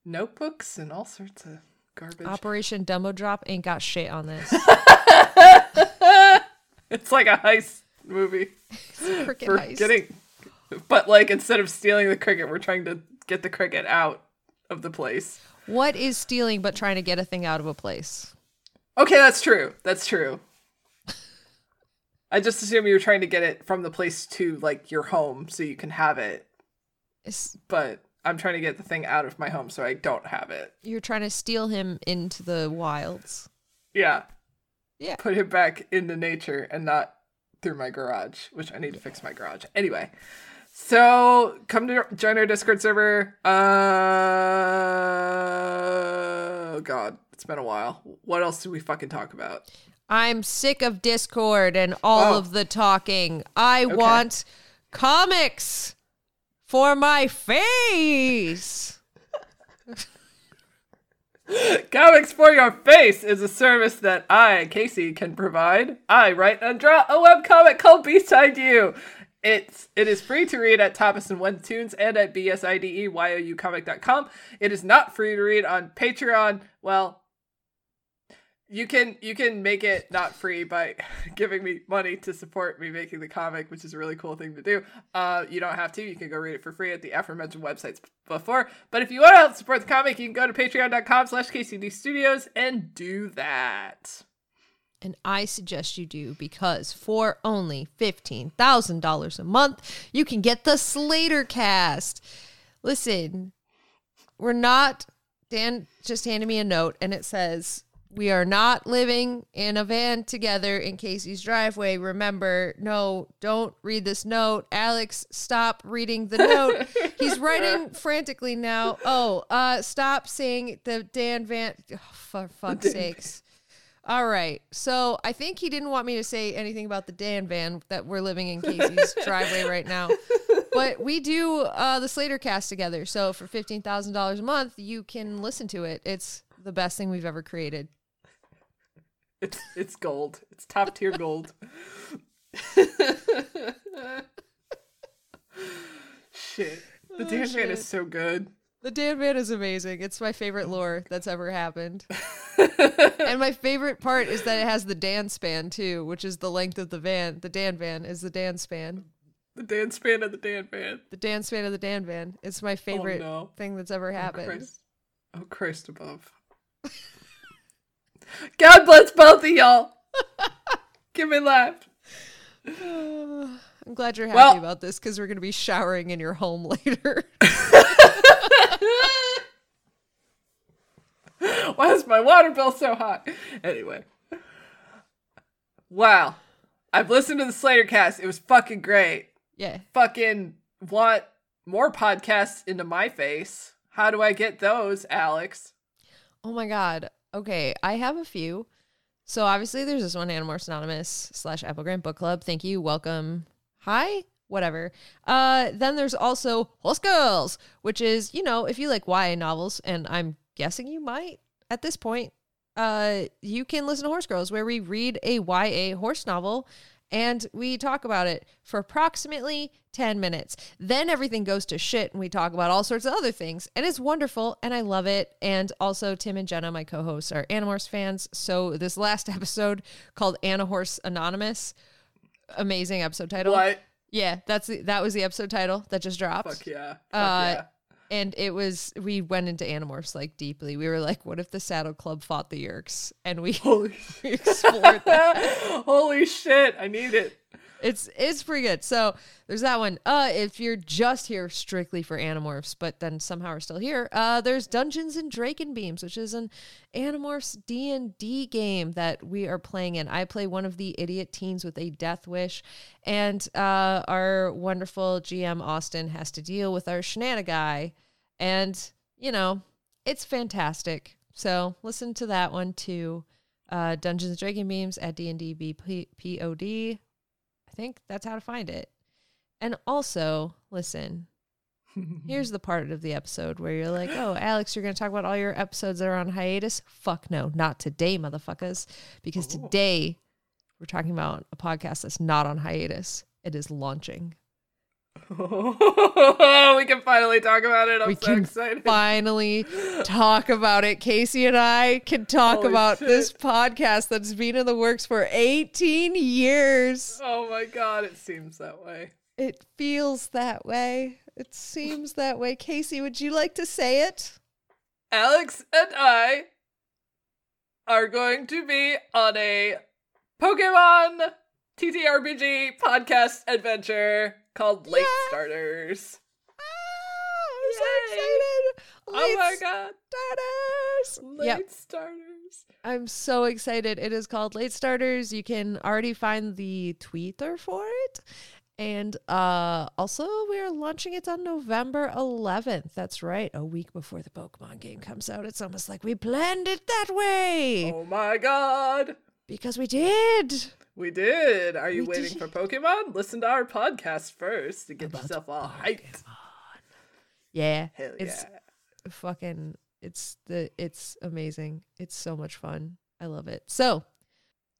notebooks and all sorts of garbage. Operation Dumbo Drop ain't got shit on this. it's like a heist movie. cricket for heist. getting but like instead of stealing the cricket we're trying to get the cricket out of the place What is stealing but trying to get a thing out of a place? okay that's true that's true i just assume you were trying to get it from the place to like your home so you can have it It's, but i'm trying to get the thing out of my home so i don't have it. You're trying to steal him into the wilds. yeah. Yeah. put him back into nature and not through my garage which i need to fix my garage. Anyway so come to join our discord server. Uh oh god it's been a while. What else do we fucking talk about? I'm sick of Discord and all Oh. of the talking. I want comics for my face. comics for your face is a service that i casey can provide i write and draw a web comic called beside you It's it is free to read at Tapas and Webtoons and at bsideyoucomic.com. It is not free to read on Patreon. Well, you can you can make it not free by giving me money to support me making the comic, which is a really cool thing to do. Uh, you don't have to. You can go read it for free at the aforementioned websites before. But if you want to help support the comic, you can go to patreon.com slash KCD Studios and do that. And I suggest you do because for only $15,000 a month, you can get the Slater cast. Listen, we're not, Dan just handed me a note and it says, we are not living in a van together in Casey's driveway. Remember, no, don't read this note. Alex, stop reading the note. He's writing frantically now. Oh, uh, stop saying the Dan Van. Oh, for fuck's sakes. All right. So I think he didn't want me to say anything about the Dan van that we're living in Casey's driveway right now. But we do uh, the Slater cast together. So for $15,000 a month, you can listen to it. It's the best thing we've ever created. It's it's gold. It's top tier gold. Shit. The Oh, Dan Van shit. is so good. The Dan van is amazing. It's my favorite lore that's ever happened. and my favorite part is that it has the Dan span too, which is the length of the van. The Dan van is the Dan span. The Dan span of the Dan Van. The Dan span of the Dan van. It's my oh, favorite no. thing that's ever Oh happened. Christ. Oh Christ above. God bless both of y'all. Give me laugh. I'm glad you're happy Well- about this because we're going to be showering in your home later. Why is my water bill so high? Anyway. Wow. I've listened to the Slater cast. It was fucking great. yeah. Fucking want more podcasts into my face. How do I get those, Alex? Oh my God. Okay. I have a few. So obviously there's this one, Animorphs Anonymous slash Applegram Book Club. Thank you. Welcome. Hi. Whatever. Uh, then there's also Horse Girls, which is, you know, if you like YA novels, and I'm guessing you might at this point, uh, you can listen to Horse Girls, where we read a YA horse novel and we talk about it for approximately 10 minutes. Then everything goes to shit and we talk about all sorts of other things. And it's wonderful and I love it. And also, Tim and Jenna, my co hosts, are Animorphs fans. So, this last episode called Anahorse Anonymous, amazing episode title. What? Yeah, that's the, that was the episode title that just dropped. Fuck yeah. Fuck Uh, yeah. And it was we went into Animorphs like deeply. We were like, what if the Saddle Club fought the Yeerks? And we Holy we explored that. Holy shit, I need it. It's it's pretty good. So there's that one. Uh, if you're just here strictly for Animorphs, but then somehow are still here, uh, there's Dungeons and Dracon Beams, which is an Animorphs D and D game that we are playing in. I play one of the idiot teens with a death wish, and uh, our wonderful GM Austin has to deal with our shenanigan guy, and you know it's fantastic. So listen to that one too. Uh, Dungeons and Dracon Beams at D and D B P O D. I think that's how to find it. And also, listen, here's the part of the episode where you're like, oh, Alex, you're going to talk about all your episodes that are on hiatus? Fuck no, not today, motherfuckers. Because Oh. today we're talking about a podcast that's not on hiatus. It is launching. we can finally talk about it. I'm we so can excited. finally talk about it. Casey and I can talk Holy about shit. this podcast that's been in the works for 18 years. Oh my god, it seems that way. It feels that way. It seems that way. Casey, would you like to say it? Alex and I are going to be on a Pokemon TTRPG podcast adventure called Late Yeah. Starters. Ah, I'm so excited. oh my god. starters. Late Yep. Starters. I'm so excited. It is called Late Starters. You can already find the tweeter for it. And uh also we are launching it on November 11th. That's right, a week before the Pokemon game comes out. It's almost like we planned it that way Oh my god. because we did. We did. Are you We waiting did. for Pokemon? Listen to our podcast first to get About yourself all hyped. Yeah. Hell it's yeah. fucking it's the it's amazing. It's so much fun. I love it. So,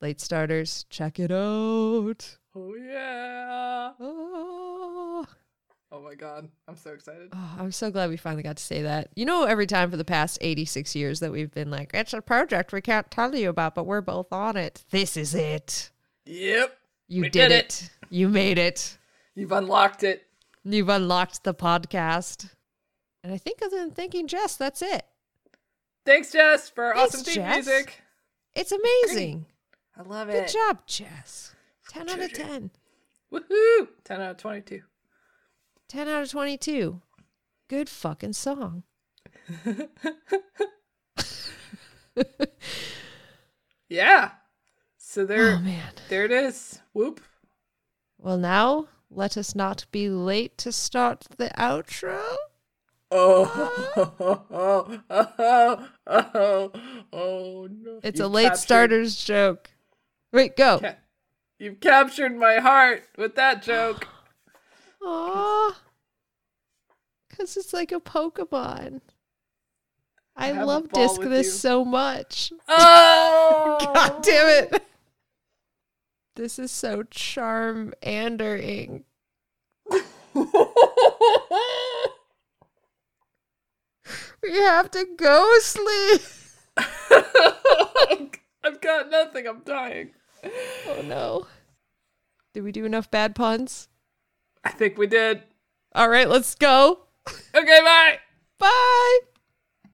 late starters, check it out. Oh yeah. Oh, Oh my god. I'm so excited. oh, I'm so glad we finally got to say that. You know, every time for the past 86 years that we've been like, it's a project we can't tell you about, but we're both on it. This is it. Yep. You did, did it. You made it. You've unlocked it. You've unlocked the podcast. And I think other than thanking Jess, that's it. Thanks, Jess, for Thanks, awesome theme music. It's amazing. I love Good it. Good job, Jess. 10 out of 10. Woohoo! 10 out of 22. 10 out of 22. Good fucking song. Yeah. So oh, there, Oh, man. there it is. Whoop. Well, now let us not be late to start the outro. Oh, oh, oh, oh, oh, oh, no. It's You've a late captured- starters joke. Wait, go. Ca- You've captured my heart with that joke. Aw. Because it's like a Pokemon. I, a love Disc this you. so much. Oh! God damn it. This is so charm-andering. We have to go sleep. I've got nothing. I'm dying. Oh no. Did we do enough bad puns? I think we did. All right, let's go. Okay, bye. Bye.